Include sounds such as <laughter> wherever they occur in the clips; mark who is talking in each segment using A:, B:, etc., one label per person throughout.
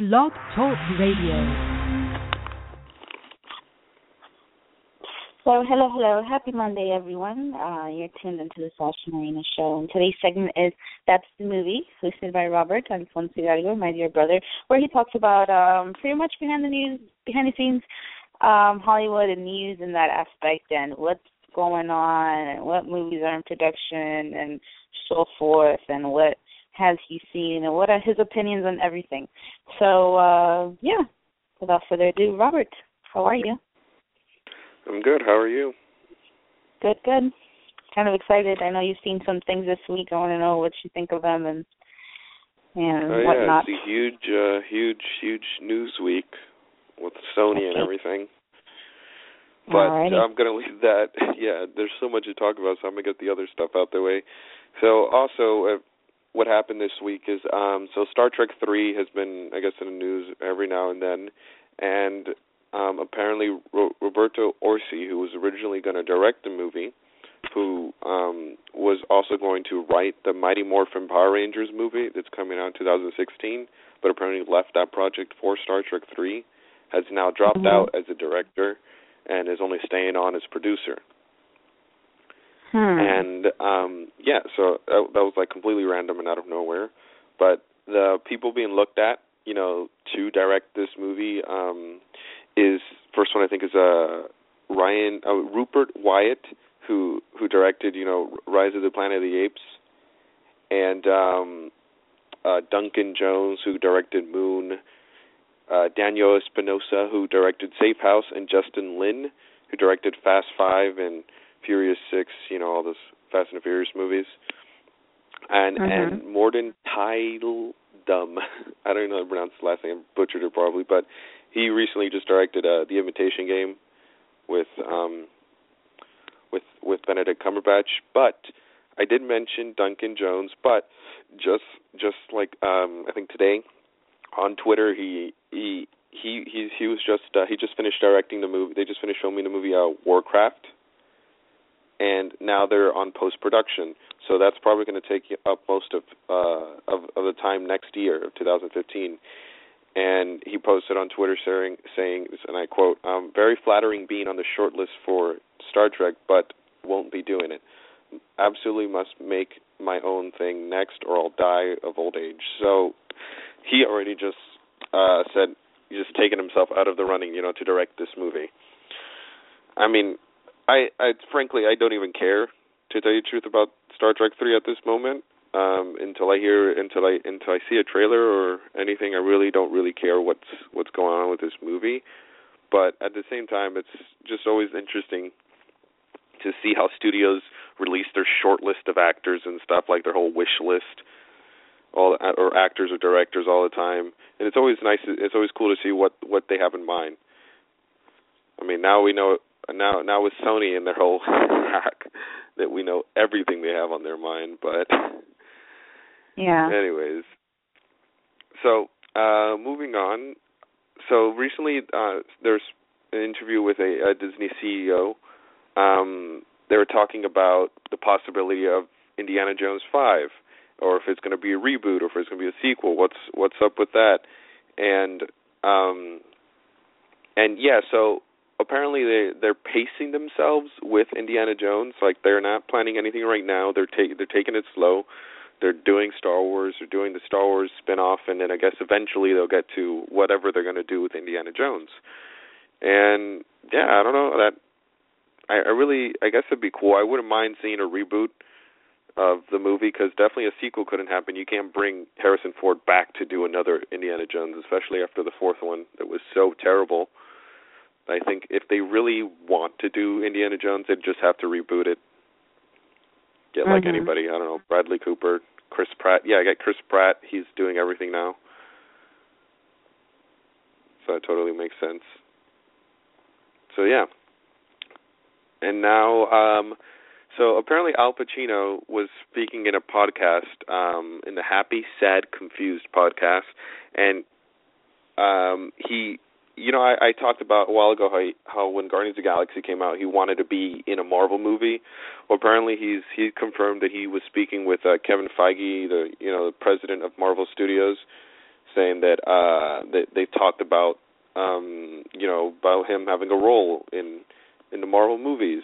A: Blog Talk Radio.
B: So, hello, hello. Happy Monday, everyone. Uh, you're tuned into the Sasha Marina Show. And today's segment is That's the Movie, hosted by Robert Alfonso Hidalgo, my dear brother, where he talks about um, pretty much behind the news, behind the scenes, um, Hollywood and news in that aspect, and what's going on, and what movies are in production, and so forth, and what has he seen and what are his opinions on everything. So uh yeah, without further ado, Robert, how are you?
C: I'm good. How are you?
B: Good, good. Kind of excited. I know you've seen some things this week. I want to know what you think of them and and
C: oh,
B: whatnot.
C: Yeah, it's a huge, uh, huge, huge news week with Sony
B: okay.
C: and everything. But
B: Alrighty.
C: I'm gonna leave that. <laughs> Yeah, there's so much to talk about, so I'm gonna get the other stuff out the way. So also, uh, what happened this week is um so Star Trek 3 has been I guess in the news every now and then and um apparently Ro- Roberto Orci who was originally going to direct the movie who um was also going to write the Mighty Morphin Power Rangers movie that's coming out in 2016 but apparently left that project for Star Trek 3 has now dropped
B: Mhm.
C: out as a director and is only staying on as producer
B: Hmm.
C: and um yeah so that, that was like completely random and out of nowhere. But the people being looked at you know to direct this movie um is first one i think is uh ryan uh, rupert wyatt who who directed you know rise of the planet of the apes. And um uh duncan jones who directed moon. Uh daniel espinosa who directed safe house. And justin lin who directed fast five and Furious Six, you know, all those Fast and Furious movies. And
B: Mhm.
C: and Dumb. <laughs> I don't know how to pronounce his last name, butchered it probably, but he recently just directed uh The Imitation Game with um with with Benedict Cumberbatch. But I did mention Duncan Jones, but just just like um I think today on Twitter he he he he he was just uh, he just finished directing the movie they just finished filming the movie uh Warcraft and now they're on post production. So that's probably going to take up most of uh of of the time next year of 2015. And he posted on Twitter saying saying and I quote, "Um very flattering being on the short list for Star Trek, but won't be doing it. Absolutely must make my own thing next or I'll die of old age." So he already just uh said just taken himself out of the running, you know, to direct this movie. I mean, I, I frankly I don't even care to tell you the truth about Star Trek three at this moment. Um, until I hear until I until I see a trailer or anything, I really don't really care what's what's going on with this movie. But at the same time, it's just always interesting to see how studios release their short list of actors and stuff, like their whole wish list, all or actors or directors all the time. And it's always nice. It's always cool to see what what they have in mind. I mean, now we know now now with Sony and their whole <laughs> hack that we know everything they have on their mind. But
B: yeah.
C: anyways, so uh moving on. So recently, uh there's an interview with a, a Disney CEO. Um, they were talking about the possibility of Indiana Jones five, or if it's going to be a reboot, or if it's going to be a sequel. What's what's up with that? And um, and yeah, so apparently they they're pacing themselves with Indiana Jones. Like they're not planning anything right now. They're taking they're taking it slow. They're doing Star Wars. They're doing the Star Wars spin-off, and then I guess eventually they'll get to whatever they're going to do with Indiana Jones. And yeah, I don't know that. I, I really, I guess it'd be cool. I wouldn't mind seeing a reboot of the movie because definitely a sequel couldn't happen. You can't bring Harrison Ford back to do another Indiana Jones, especially after the fourth one that was so terrible. I think if they really want to do Indiana Jones, they'd just have to reboot it. Get like
B: Mhm.
C: anybody, I don't know, Bradley Cooper, Chris Pratt. Yeah, I got Chris Pratt. He's doing everything now. So it totally makes sense. So yeah. And now um so apparently Al Pacino was speaking in a podcast, um, in the Happy, Sad, Confused podcast, and um, he, you know, I, I talked about a while ago how, he, how when Guardians of Galaxy came out, he wanted to be in a Marvel movie. Well, apparently he's he confirmed that he was speaking with uh, Kevin Feige, the you know the president of Marvel Studios, saying that uh they they talked about um you know about him having a role in in the Marvel movies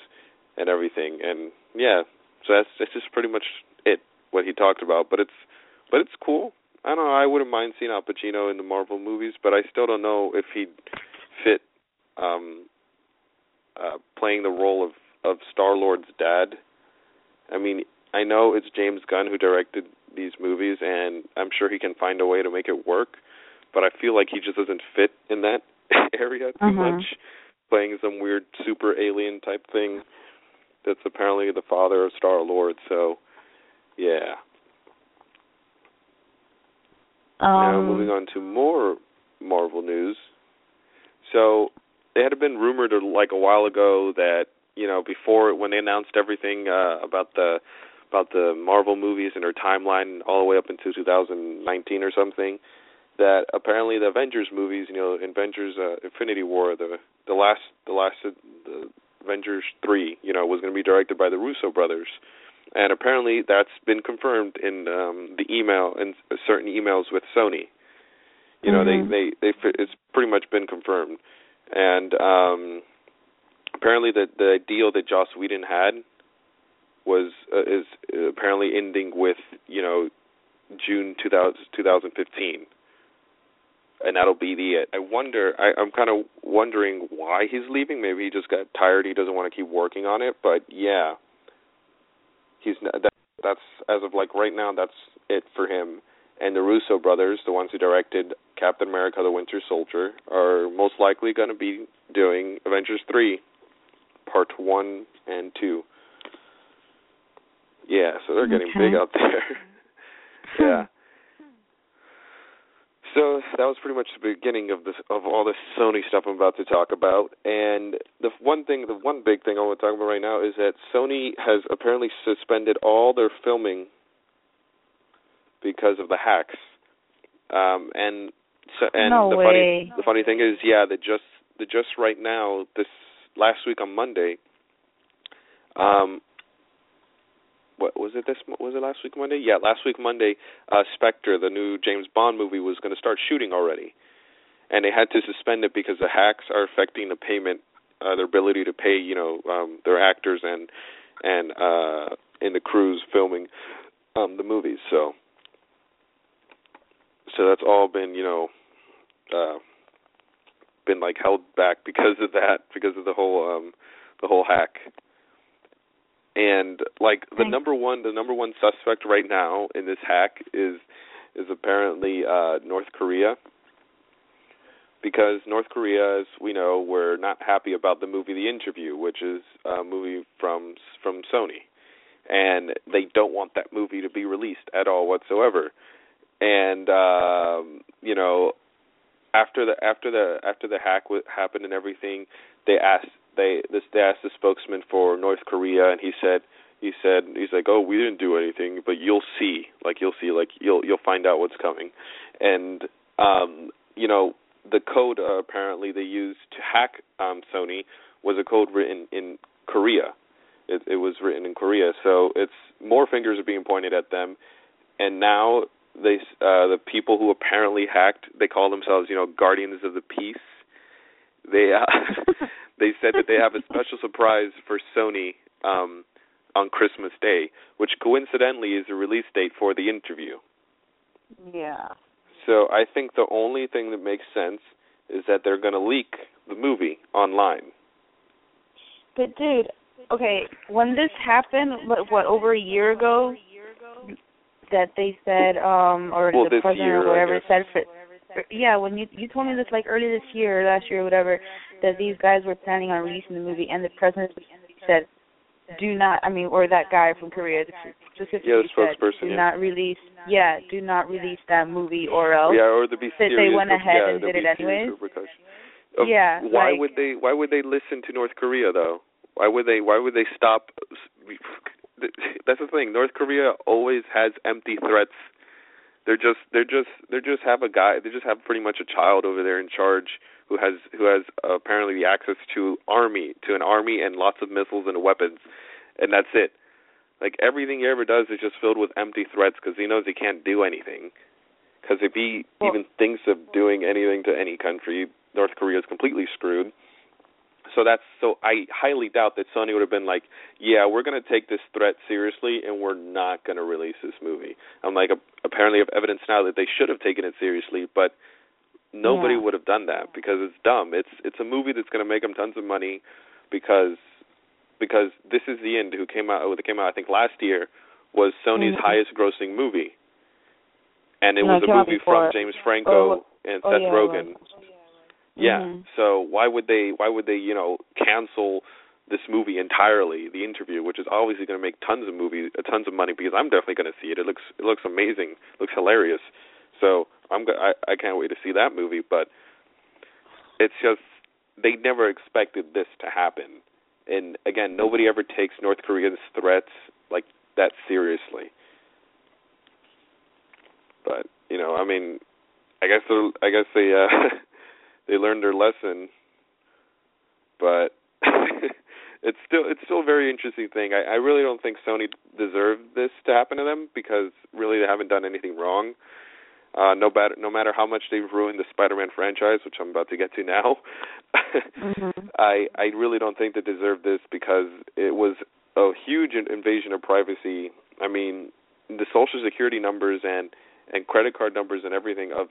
C: and everything. And yeah so that's that's just pretty much it what he talked about. But it's but it's cool I don't know I wouldn't mind seeing Al Pacino in the Marvel movies but I still don't know if he'd fit um uh playing the role of of Star Lord's dad I mean I know it's James Gunn who directed these movies and I'm sure he can find a way to make it work but I feel like he just doesn't fit in that <laughs> area too
B: Mhm.
C: much, playing some weird super alien type thing. That's apparently the father of Star Lord. So, yeah. Now
B: Um,
C: moving on to more Marvel news. So it had been rumored like a while ago that you know before when they announced everything uh, about the about the Marvel movies and their timeline all the way up into 2019 or something that apparently the Avengers movies, you know, Avengers uh, Infinity War, the the last the last uh, the Avengers 3, you know, was going to be directed by the Russo brothers. And apparently that's been confirmed in um the email and certain emails with Sony. You know,
B: Mhm.
C: they they they it's pretty much been confirmed. And um apparently the the deal that Joss Whedon had was uh, is apparently ending with, you know, June 2000, 2015 and that'll be the it. I wonder. I, I'm kind of wondering why he's leaving. Maybe he just got tired. He doesn't want to keep working on it. But yeah, he's that, that's as of like right now. That's it for him. And the Russo brothers, the ones who directed Captain America: The Winter Soldier, are most likely going to be doing Avengers three, part one and two. Yeah, so they're getting big out there. <laughs> yeah. So that was pretty much the beginning of this of all this Sony stuff I'm about to talk about. And the one thing, the one big thing I want to talk about right now is that Sony has apparently suspended all their filming because of the hacks. Um, and so, and
B: No
C: the
B: way.
C: funny the funny thing is, yeah, that just the just right now this last week on Monday. Um, what was it this was it last week Monday? Yeah, last week Monday, uh Spectre, the new James Bond movie was going to start shooting already. And they had to suspend it because the hacks are affecting the payment uh their ability to pay, you know, um their actors and and uh in the crews filming um the movies. So so that's all been, you know, uh been like held back because of that, because of the whole um the whole hack and like the
B: Thanks.
C: number one the number one suspect right now in this hack is is apparently uh North Korea because North Korea as we know were not happy about the movie The Interview which is a movie from from Sony and they don't want that movie to be released at all whatsoever and um you know after the after the after the hack w- happened and everything they asked they this they asked the spokesman for North Korea and he said he said he's like oh we didn't do anything but you'll see. Like you'll see like you'll you'll find out what's coming. And um you know the code uh, apparently they used to hack um Sony was a code written in Korea. It it was written in Korea. So it's more fingers are being pointed at them. And now they uh the people who apparently hacked they call themselves you know guardians of the peace. They uh <laughs> <laughs> they said that they have a special surprise for Sony um on Christmas Day, which coincidentally is the release date for the interview.
B: Yeah.
C: So I think the only thing that makes sense is that they're going to leak the movie online.
B: But dude, okay, when this happened, what, what over a year ago, that they said, um, or
C: Well,
B: the president
C: year,
B: or whatever said, for, yeah, when you you told me this like early this year or last year or whatever, that these guys were planning on releasing the movie, and the president said, do not, I mean, or that guy from Korea specifically
C: Yeah, the
B: said,
C: spokesperson,
B: do
C: yeah.
B: not release, yeah, do not release that movie or else.
C: Yeah, or be
B: That they went ahead
C: yeah,
B: and did it anyways?
C: Of- oh,
B: Yeah,
C: Why
B: like-
C: would they why would they listen to North Korea though? Why would they why would they stop <laughs> That's the thing. North Korea always has empty threats. They're just they're just they just have a guy they just have pretty much a child over there in charge who has who has uh, apparently the access to army to an army and lots of missiles and weapons and that's it. Like everything he ever does is just filled with empty threats because he knows he can't do anything Because if he well, even thinks of doing anything to any country, North Korea is completely screwed. So that's so I highly doubt that Sony would have been like, yeah, we're going to take this threat seriously and we're not going to release this movie. I'm like, apparently, have evidence now that they should have taken it seriously, but nobody yeah. would have done that because it's dumb. It's it's a movie that's going to make them tons of money because because this is the end. Who came out? Who came out? I think last year was Sony's mm-hmm. highest grossing movie, and it
B: no,
C: was a movie from James Franco oh, and oh, Seth
B: yeah,
C: Rogen. Yeah.
B: Mm-hmm.
C: So why would they? Why would they? You know, cancel this movie entirely, the interview, which is obviously going to make tons of movies, uh, tons of money because I'm definitely going to see it. It looks it looks amazing, looks hilarious. So I'm go- I I can't wait to see that movie. But it's just they never expected this to happen, and again, nobody ever takes North Korea's threats like that seriously. But you know, I mean, I guess I guess they uh <laughs> they learned their lesson, but <laughs> it's still it's still a very interesting thing. I, I really don't think Sony deserved this to happen to them because really they haven't done anything wrong. Uh, no matter no matter how much they've ruined the Spider-Man franchise, which I'm about to get to now,
B: mm-hmm. <laughs>
C: I I really don't think they deserve this because it was a huge invasion of privacy. I mean, the social security numbers and and credit card numbers and everything of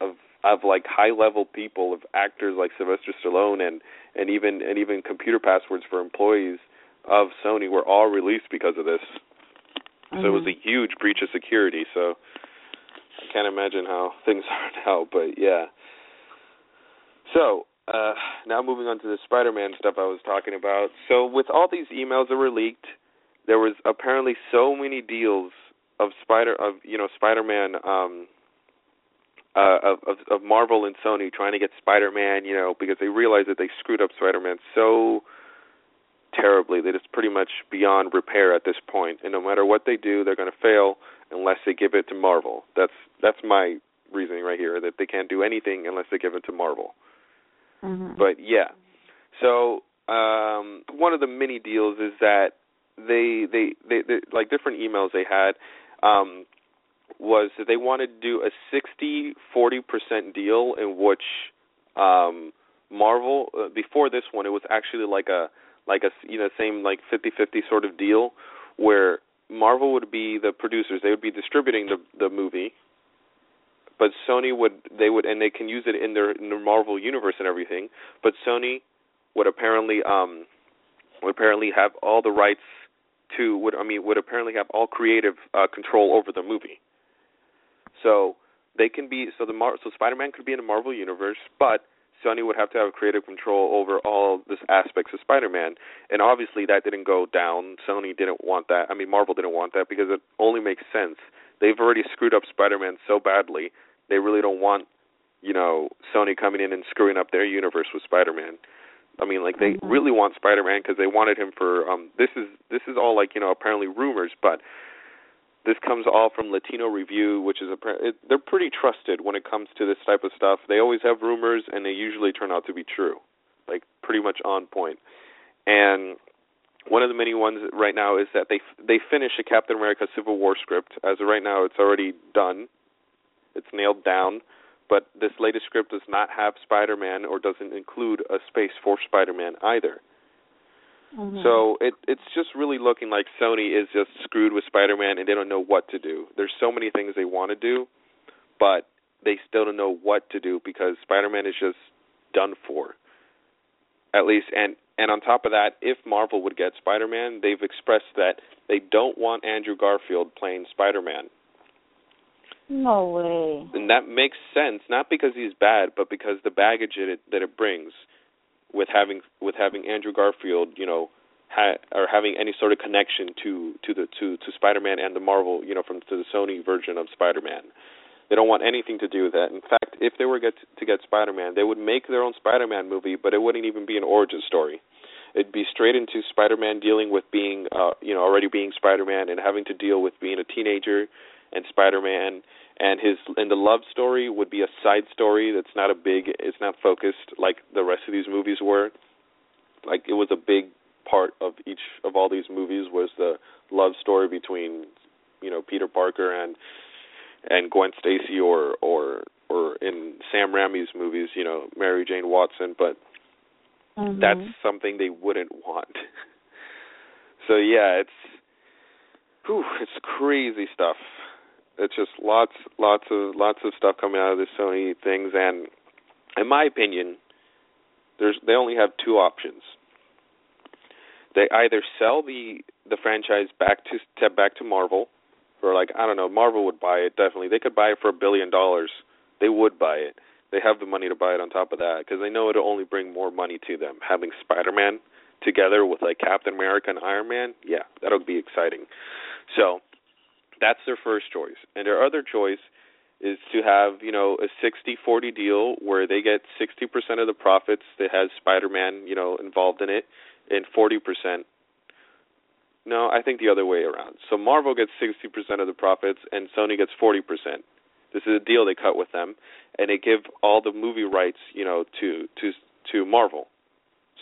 C: of of like high level people of actors like Sylvester Stallone and and even and even computer passwords for employees of Sony were all released because of this.
B: Mm-hmm.
C: So it was a huge breach of security. So I can't imagine how <laughs> things are now, but yeah. So uh, now moving on to the Spider-Man stuff I was talking about. So with all these emails that were leaked, there was apparently so many deals of Spider of you know Spider-Man um uh, of, of of Marvel and Sony trying to get Spider-Man, you know, because they realized that they screwed up Spider-Man so terribly that it's pretty much beyond repair at this point. And no matter what they do, they're going to fail unless they give it to Marvel. That's that's my reasoning right here that they can't do anything unless they give it to Marvel.
B: Mm-hmm.
C: But yeah, so um, one of the mini deals is that they they they, they like different emails they had. Um, was that they wanted to do a 60 40% deal in which um Marvel uh, before this one it was actually like a like a you know same like 50-50 sort of deal where Marvel would be the producers. They would be distributing the the movie but Sony would they would and they can use it in their in their Marvel universe and everything but Sony would apparently um would apparently have all the rights to would I mean would apparently have all creative uh, control over the movie so they can be so the Mar- so Spider-Man could be in the Marvel universe, but Sony would have to have creative control over all this aspects of Spider-Man, and obviously that didn't go down. Sony didn't want that. I mean, Marvel didn't want that because it only makes sense. They've already screwed up Spider-Man so badly. They really don't want, you know, Sony coming in and screwing up their universe with Spider-Man. I mean, like they
B: mm-hmm.
C: really want Spider-Man because they wanted him for um this is this is all like, you know, apparently rumors, but this comes all from Latino Review, which is a it, they're pretty trusted when it comes to this type of stuff. They always have rumors, and they usually turn out to be true, like pretty much on point. And one of the many ones right now is that they they finish a Captain America Civil War script. As of right now, it's already done. It's nailed down. But this latest script does not have Spider-Man or doesn't include a space for Spider-Man either.
B: Mm-hmm.
C: So it it's just really looking like Sony is just screwed with Spider-Man and they don't know what to do. There's so many things they want to do, but they still don't know what to do because Spider-Man is just done for. At least and and on top of that, if Marvel would get Spider-Man, they've expressed that they don't want Andrew Garfield playing Spider-Man.
B: No way.
C: And that makes sense, not because he's bad, but because the baggage it, that it brings with having with having Andrew Garfield, you know, ha, or having any sort of connection to to the to to Spider-Man and the Marvel, you know, from to the Sony version of Spider-Man. They don't want anything to do with that. In fact, if they were get to get Spider-Man, they would make their own Spider-Man movie, but it wouldn't even be an origin story. It'd be straight into Spider-Man dealing with being, uh, you know, already being Spider-Man and having to deal with being a teenager and Spider-Man and his and the love story would be a side story that's not a big it's not focused like the rest of these movies were like it was a big part of each of all these movies was the love story between you know Peter Parker and and Gwen Stacy or or or in Sam Raimi's movies, you know, Mary Jane Watson, but
B: mm-hmm.
C: that's something they wouldn't want. <laughs> so yeah, it's whew, it's crazy stuff. It's just lots lots of lots of stuff coming out of this Sony things and in my opinion, there's they only have two options. They either sell the the franchise back to, to back to Marvel, or like I don't know, Marvel would buy it definitely. They could buy it for a billion dollars. They would buy it. They have the money to buy it on top of that because they know it'll only bring more money to them. Having Spider-Man together with like Captain America and Iron Man, yeah, that'll be exciting. So that's their first choice, and their other choice is to have you know a 60-40 deal where they get 60% of the profits that has Spider-Man you know involved in it, and 40%. No, I think the other way around. So Marvel gets 60% of the profits and Sony gets 40%. This is a deal they cut with them, and they give all the movie rights you know to to to Marvel,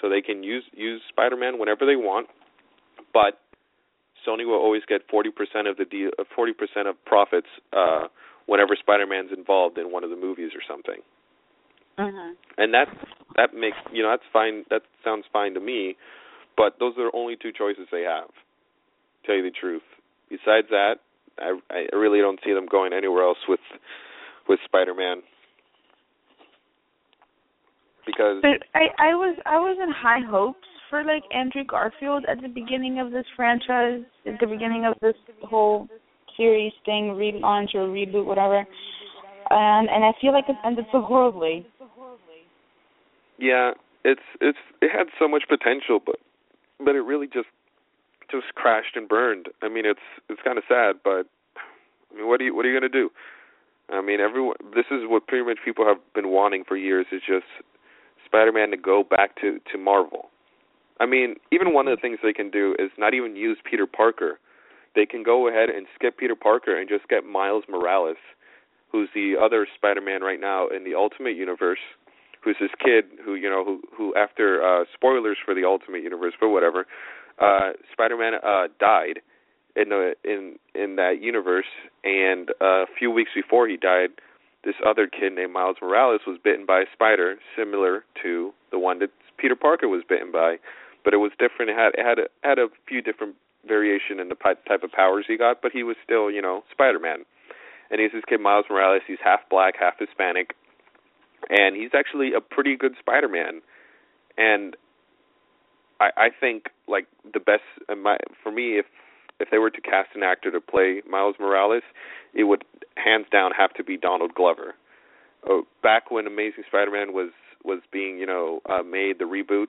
C: so they can use use Spider-Man whenever they want, but Sony will always get 40% of the deal, 40% of profits. Uh, whenever Spider-Man's involved in one of the movies or something.
B: Mm-hmm.
C: And that that makes you know that's fine. That sounds fine to me. But those are the only two choices they have. Tell you the truth. Besides that, I I really don't see them going anywhere else with with Spider-Man. Because
B: but I I was I was in high hopes for like Andrew Garfield at the beginning of this franchise, at the beginning of this whole series thing, relaunch or reboot, whatever. And and I feel like it ended so horribly.
C: Yeah, it's it's it had so much potential, but but it really just just crashed and burned. I mean, it's it's kind of sad, but I mean, what are you what are you gonna do? I mean, everyone. This is what pretty much people have been wanting for years. Is just Spider-Man to go back to to Marvel. I mean, even one of the things they can do is not even use Peter Parker. They can go ahead and skip Peter Parker and just get Miles Morales, who's the other Spider-Man right now in the Ultimate Universe, who's this kid who you know who who after uh spoilers for the Ultimate Universe, but whatever, uh Spider-Man uh died in the in in that universe, and uh, a few weeks before he died, this other kid named Miles Morales was bitten by a spider, similar to the one that Peter Parker was bitten by, but it was different. It had it had a, had a few different variation in the type of powers he got, but he was still, you know, Spider-Man. And he's this kid Miles Morales. He's half black, half Hispanic, and he's actually a pretty good Spider-Man. And I, I think like the best uh, my, for me, if if they were to cast an actor to play Miles Morales, it would hands down have to be Donald Glover. Oh, back when Amazing Spider-Man was was being, you know, uh, made the reboot,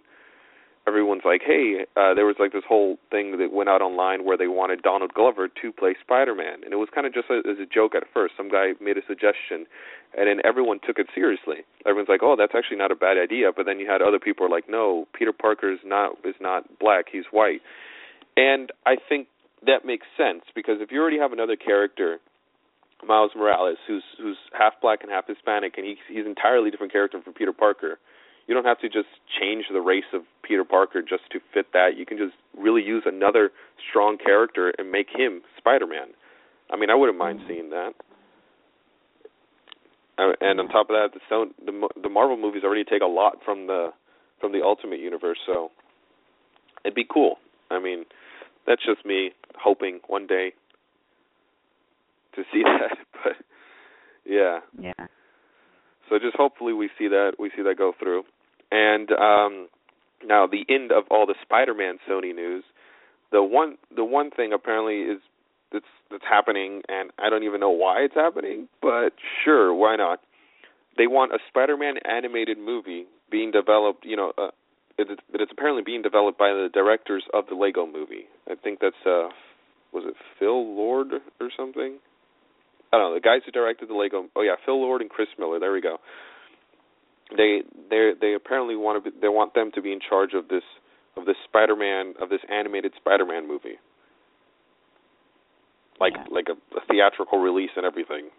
C: everyone's like, hey, uh, there was like this whole thing that went out online where they wanted Donald Glover to play Spider-Man, and it was kind of just a, as a joke at first. Some guy made a suggestion, and then everyone took it seriously. Everyone's like, oh, that's actually not a bad idea. But then you had other people are like, no, Peter Parker is not is not black, he's white, and I think that makes sense because if you already have another character. Miles Morales, who's who's half black and half Hispanic, and he's he's entirely different character from Peter Parker you don't have to just change the race of Peter Parker just to fit that. You can just really use another strong character and make him Spider-Man. I mean, I wouldn't mind seeing that. Uh, and on top of that, the the the Marvel movies already take a lot from the from the Ultimate Universe, so it'd be cool. I mean, that's just me hoping one day to see <laughs> that, but yeah.
B: Yeah.
C: So just hopefully we see that we see that go through. And um, now the end of all the Spider-Man Sony news. The one the one thing apparently is that's that's happening, and I don't even know why it's happening, but sure, why not? They want a Spider-Man animated movie being developed. You know, uh, but it's apparently being developed by the directors of the Lego Movie. I think that's uh, was it Phil Lord or something? I don't know. The guys who directed the Lego. Oh yeah, Phil Lord and Chris Miller. There we go they they they apparently want to be, they want them to be in charge of this of this Spider-Man of this animated Spider-Man movie. Like
B: yeah.
C: like a, a theatrical release and everything.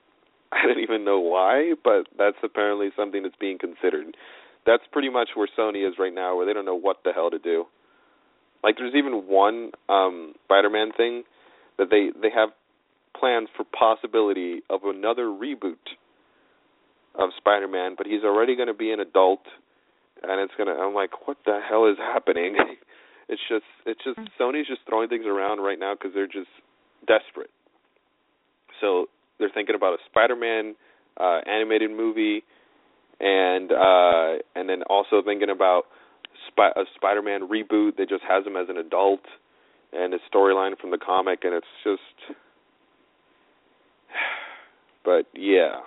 C: <laughs> I don't even know why, but that's apparently something that's being considered. That's pretty much where Sony is right now, where they don't know what the hell to do. Like there's even one um Spider-Man thing that they they have plans for possibility of another reboot of Spider-Man, but he's already going to be an adult, and it's gonna. I'm like, what the hell is happening? <laughs> it's just, it's just mm-hmm. Sony's just throwing things around right now because they're just desperate. So they're thinking about a Spider-Man uh, animated movie, and uh, and then also thinking about Sp- a Spider-Man reboot that just has him as an adult and his storyline from the comic, and it's just. <sighs> But yeah.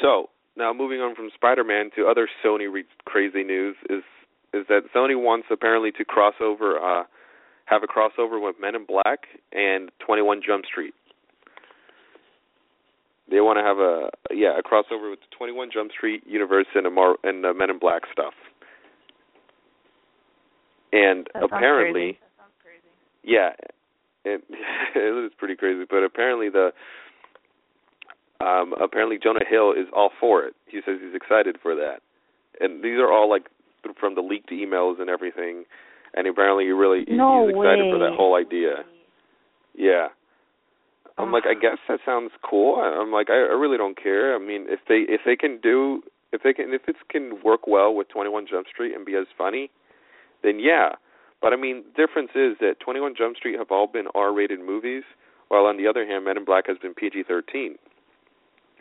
C: So now moving on from Spider-Man to other Sony re- crazy news is is that Sony wants apparently to cross over, uh, have a crossover with Men in Black and 21 Jump Street. They want to have a yeah a crossover with the 21 Jump Street universe and a Mar- and the Men in Black stuff. And
B: that
C: apparently, yeah, it, <laughs> it is pretty crazy. But apparently the um apparently Jonah Hill is all for it. He says he's excited for that. And these are all like from the leaked emails and everything. And apparently he really
B: no
C: he's excited
B: way.
C: for that whole idea. Yeah. I'm like, I guess that sounds cool. I'm like, I, I really don't care. I mean, if they if they can do if they can if it can work well with 21 Jump Street and be as funny, then yeah. But I mean, the difference is that 21 Jump Street have all been R-rated movies, while on the other hand, Men in Black has been PG-13.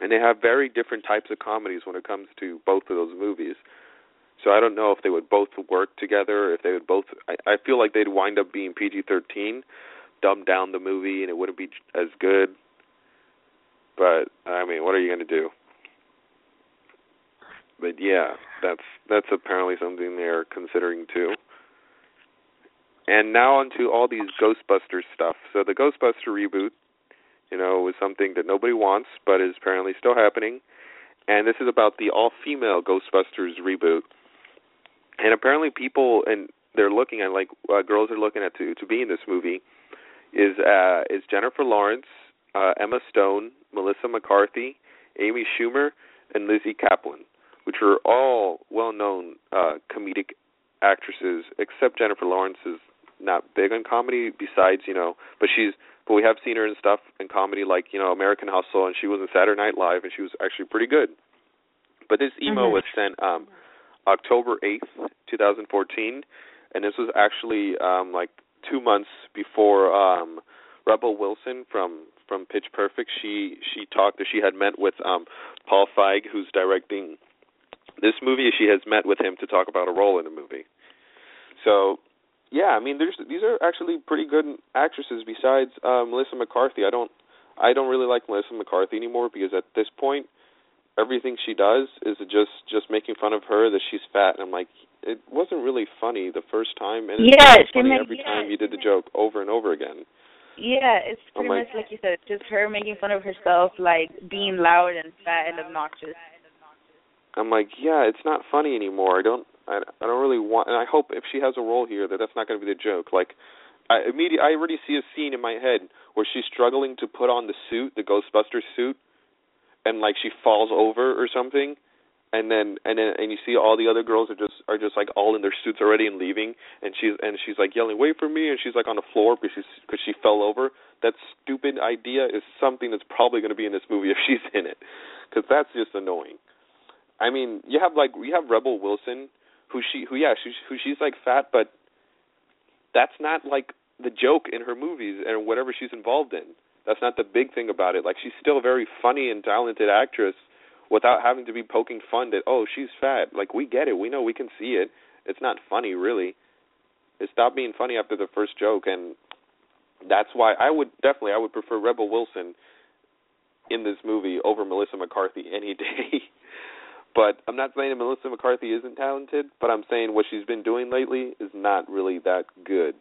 C: And they have very different types of comedies when it comes to both of those movies. So I don't know if they would both work together, if they would both. I, I feel like they'd wind up being PG-13, dumb down the movie, and it wouldn't be as good. But I mean, what are you going to do? But yeah, that's that's apparently something they're considering too. And now onto all these Ghostbusters stuff. So the Ghostbuster reboot, you know, it was something that nobody wants, but is apparently still happening. And this is about the all-female Ghostbusters reboot. And apparently, people and they're looking at like uh, girls are looking at to to be in this movie is uh is Jennifer Lawrence, uh Emma Stone, Melissa McCarthy, Amy Schumer, and Lizzy Caplan, which are all well-known uh comedic actresses, except Jennifer Lawrence is not big on comedy besides you know but she's but we have seen her in stuff in comedy like you know American Hustle and she was in Saturday Night Live and she was actually pretty good. But this email
B: mm-hmm.
C: was sent um October 8th, 2014 and this was actually um like 2 months before um Rebel Wilson from from Pitch Perfect she she talked that she had met with um Paul Feig who's directing this movie she has met with him to talk about a role in the movie. So yeah, I mean, there's these are actually pretty good actresses besides uh, Melissa McCarthy. I don't I don't really like Melissa McCarthy anymore because at this point, everything she does is just just making fun of her that she's fat, and I'm like, it wasn't really funny the first time, and it's
B: yeah,
C: funny
B: make,
C: every
B: yeah,
C: time you did the joke over and over again.
B: Yeah, it's pretty
C: like,
B: much like you said, just her making fun of herself, like being loud and fat and obnoxious.
C: I'm like, yeah, it's not funny anymore. I don't I, I don't really want, and I hope if she has a role here that that's not going to be the joke. Like, I immediately, I already see a scene in my head where she's struggling to put on the suit, the Ghostbuster suit, and like she falls over or something, and then and then and you see all the other girls are just are just like all in their suits already and leaving, and she's and she's like yelling, "Wait for me!" and she's like on the floor because she's because she fell over. That stupid idea is something that's probably going to be in this movie <laughs> if she's in it, because that's just annoying. I mean, you have like you have Rebel Wilson who she who yeah she who she's like fat but that's not like the joke in her movies and whatever she's involved in. That's not the big thing about it. Like she's still a very funny and talented actress without having to be poking fun that oh she's fat. Like we get it. We know we can see it. It's not funny really. It stopped being funny after the first joke and that's why I would definitely I would prefer Rebel Wilson in this movie over Melissa McCarthy any day. <laughs> But I'm not saying that Melissa McCarthy isn't talented, but I'm saying what she's been doing lately is not really that good.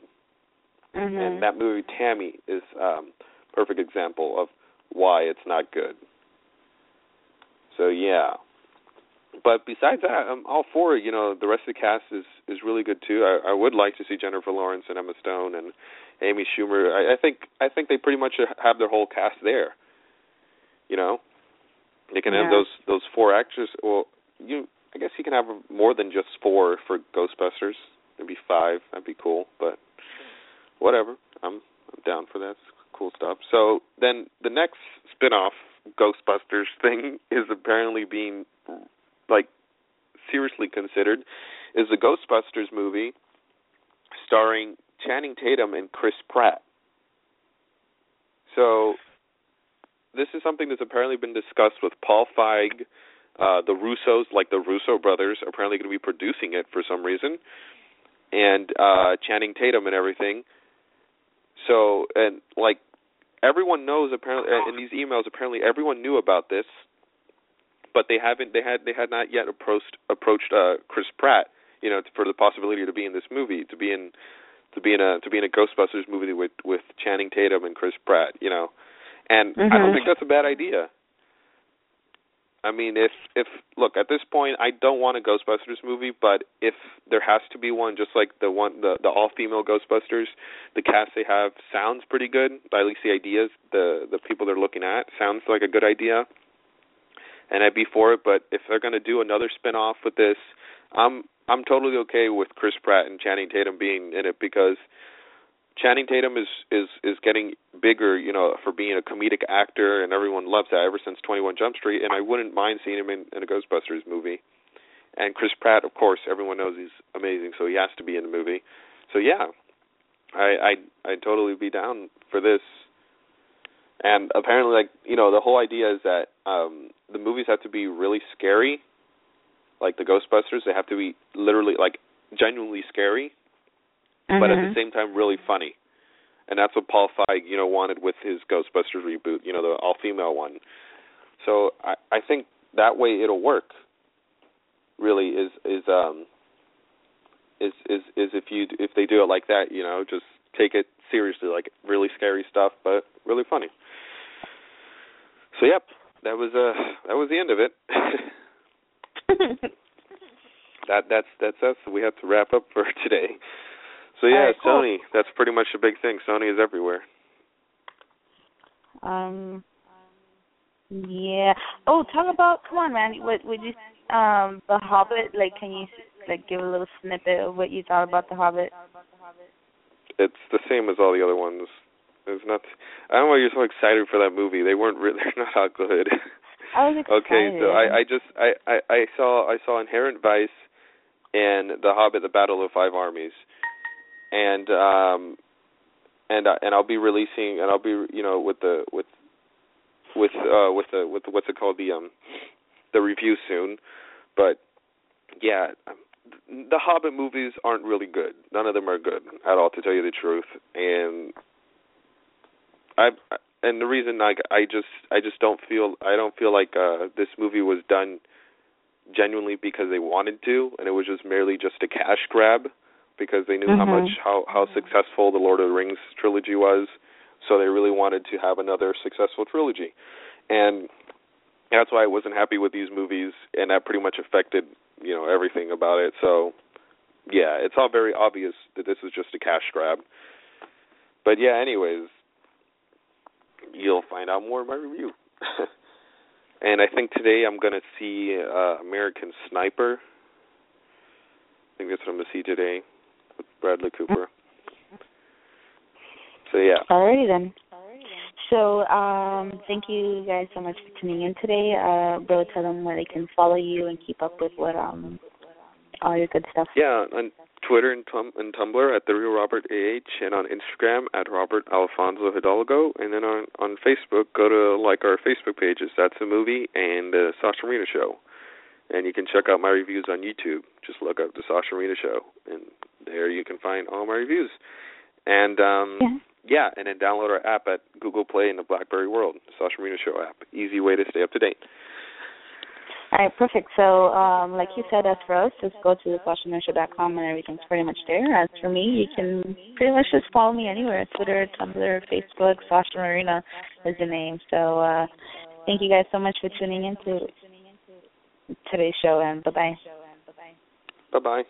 B: Mm-hmm.
C: And that movie Tammy is um perfect example of why it's not good. So yeah. But besides that, I'm all for. You know, the rest of the cast is is really good too. I, I would like to see Jennifer Lawrence and Emma Stone and Amy Schumer. I, I think I think they pretty much have their whole cast there. You know, they can
B: yeah.
C: have those those four actors. Well, you I guess you can have more than just four for Ghostbusters. Maybe five. That'd be cool. But whatever. I'm I'm down for that. It's cool stuff. So then the next spin-off Ghostbusters thing is apparently being like seriously considered is the Ghostbusters movie starring Channing Tatum and Chris Pratt. So this is something that's apparently been discussed with Paul Feig, uh, the Russos, like the Russo brothers, apparently going to be producing it for some reason, and uh, Channing Tatum and everything. So and like everyone knows apparently uh, in these emails apparently everyone knew about this, but they haven't they had they had not yet approached approached uh, Chris Pratt, you know, for the possibility to be in this movie, to be in to be in a to be in a Ghostbusters movie with with Channing Tatum and Chris Pratt, you know. And
B: mm-hmm.
C: I don't think that's a bad idea. I mean, if if look at this point, I don't want a Ghostbusters movie, but if there has to be one, just like the one the the all female Ghostbusters, the cast they have sounds pretty good. By at least the ideas, the the people they're looking at sounds like a good idea, and I'd be for it. But if they're gonna do another spin off with this, I'm I'm totally okay with Chris Pratt and Channing Tatum being in it because Channing Tatum is is is getting bigger, you know, for being a comedic actor, and everyone loves that ever since Twenty One Jump Street. And I wouldn't mind seeing him in, in a Ghostbusters movie. And Chris Pratt, of course, everyone knows he's amazing, so he has to be in the movie. So yeah, I I I'd totally be down for this. And apparently, like you know, the whole idea is that um the movies have to be really scary, like the Ghostbusters. They have to be literally like genuinely scary
B: mm-hmm.
C: but at the same time really funny. And that's what Paul Feig, you know, wanted with his Ghostbusters reboot, you know, the all female one. So I I think that way it'll work. Really is is um is is is if you if they do it like that, you know, just take it seriously, like really scary stuff, but really funny. So yep, that was uh that was the end of it. <laughs> that that's that's us. We have to wrap up for <laughs> today. So yeah,
B: right, cool.
C: Sony. That's pretty much the big thing. Sony is everywhere.
B: Um. Yeah. Oh, talk about. Come on, man. What would you? Um, The Hobbit. Like, can you like give a little snippet of what you thought about The Hobbit?
C: It's the same as all the other ones. There's not. I don't know why you're so excited for that movie. They weren't. Really, <laughs> they're not that good.
B: I was excited. <laughs>
C: okay, so I, I just I, I I saw I saw Inherent Vice and The Hobbit: The Battle of Five Armies and um and uh, and I'll be releasing and I'll be you know with the with with uh with the with the, what's it called? The um the review soon. But yeah the hobbit movies aren't really good. None of them are good at all to tell you the truth. And i and the reason like i just i just don't feel i don't feel like uh this movie was done genuinely because they wanted to and it was just merely just a cash grab because they knew
B: mm-hmm.
C: how much how how successful the Lord of the Rings trilogy was. So they really wanted to have another successful trilogy, and that's why I wasn't happy with these movies, and that pretty much affected you know everything about it. So yeah, it's all very obvious that this is just a cash grab. But yeah, anyways, you'll find out more in my review. <laughs> and I think today I'm going to see uh, American Sniper. I think that's what I'm going to see today with Bradley Cooper. So yeah.
B: Alrighty then. So um, thank you guys so much for tuning in today. Uh, bro, tell them where they can follow you and keep up with what um all your good stuff.
C: Yeah, on Twitter and, tum- and Tumblr at the real Robert AH, and on Instagram at Robert Alfonso Hidalgo, and then on on Facebook, go to like our Facebook pages. That's a movie and the Sasha Marina Show, and you can check out my reviews on YouTube. Just look up the Sasha Marina Show, and there you can find all my reviews. And um
B: yeah.
C: yeah, and then download our app at Google Play in the BlackBerry world, Sasha Marina Show app. Easy way to stay up to date.
B: All right, perfect. So, um, like you said, as for us, just go to thesashamarina.com and everything's pretty much there. As for me, you can pretty much just follow me anywhere Twitter, Tumblr, Facebook. Sasha Marina is the name. So, uh, thank you guys so much for tuning in to today's show, and bye bye.
C: Bye bye.